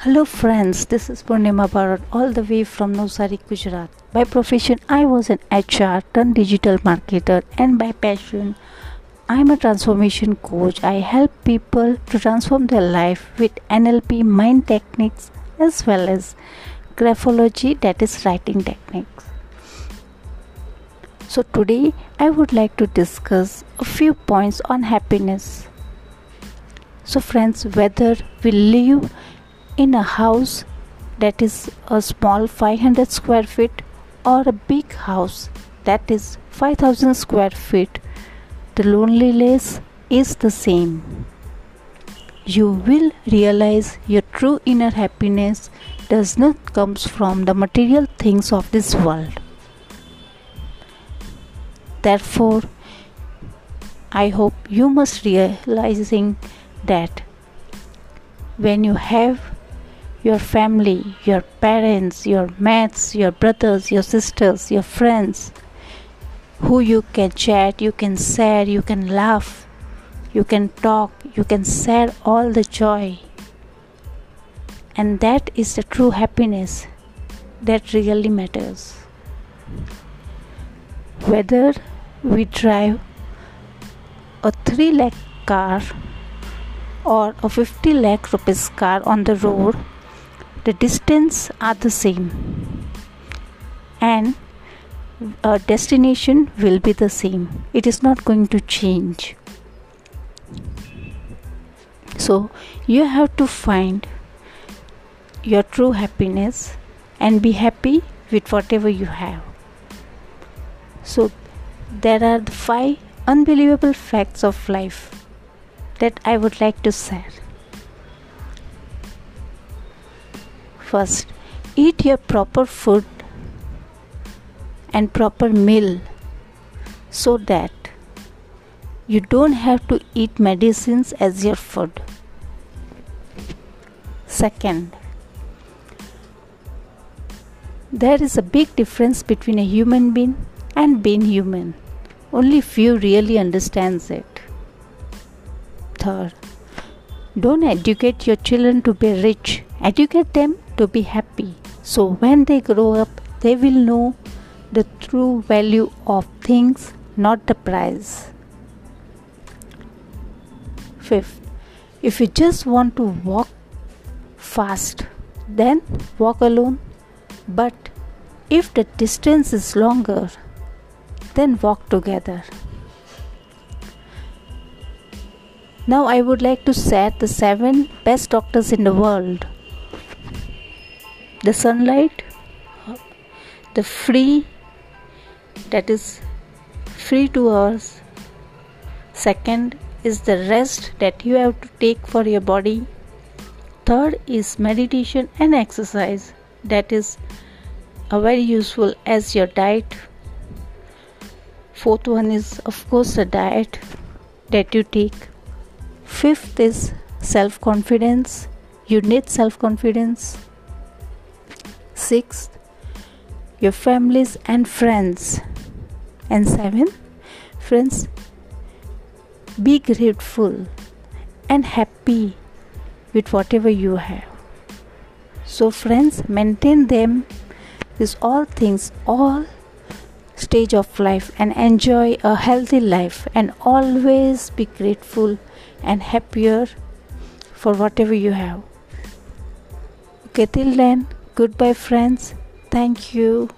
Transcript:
Hello friends, this is Purnima Bharat all the way from Navsari, Gujarat. By profession, I was an HR turned digital marketer and by passion, I am a transformation coach. I help people to transform their life with NLP mind techniques as well as graphology that is writing techniques. So today I would like to discuss a few points on happiness. So friends, whether we live in a house that is a small 500 square feet or a big house that is 5000 square feet the loneliness is the same. You will realize your true inner happiness does not comes from the material things of this world. Therefore i hope you must realizing that when you have your family, your parents, your mates, your brothers, your sisters, your friends, who you can chat, you can share, you can laugh, you can talk, you can share all the joy. And that is the true happiness that really matters. Whether we drive a 3 lakh car or a 50 lakh rupees car on the road the distance are the same. And a destination will be the same. It is not going to change. So you have to find your true happiness and be happy with whatever you have. So there are the five unbelievable facts of life that i would like to share First, eat your proper food and proper meal so that you don't have to eat medicines as your food. Second, there is a big difference between a human being and being human. Only few really understands it. Third, don't educate your children to be rich. Educate them to be happy. So when they grow up, they will know the true value of things, not the price. Fifth, if you just want to walk fast, then walk alone. But if the distance is longer, then walk together. Now, I would like to set the seven best doctors in the world the sunlight the free that is free to us second is the rest that you have to take for your body. Third is meditation and exercise that is a very useful as your diet. Fourth one is of course the diet that you take. Fifth is self confidence you need self confidence Sixth, your families and friends. And seven, friends, be grateful and happy with whatever you have. So, friends, maintain them, these all things, all stage of life, and enjoy a healthy life, and always be grateful and happier for whatever you have. Okay, till then, Goodbye, friends. Thank you.